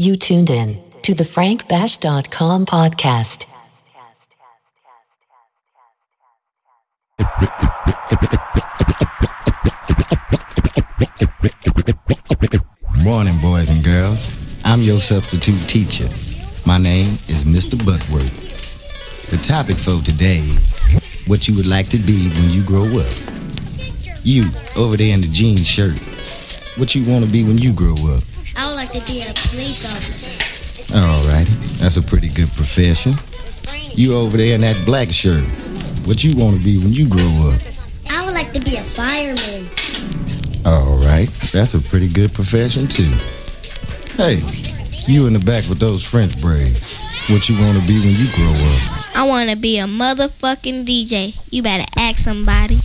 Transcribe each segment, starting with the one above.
You tuned in to the frankbash.com podcast. Morning, boys and girls. I'm your substitute teacher. My name is Mr. Buckworth. The topic for today is what you would like to be when you grow up. You, over there in the jean shirt, what you want to be when you grow up? I would like to be a police officer. Alrighty, that's a pretty good profession. You over there in that black shirt, what you want to be when you grow up? I would like to be a fireman. Alright, that's a pretty good profession too. Hey, you in the back with those French braids, what you want to be when you grow up? I want to be a motherfucking DJ. You better ask somebody.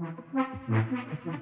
Mm-hmm. mm-hmm. mm-hmm.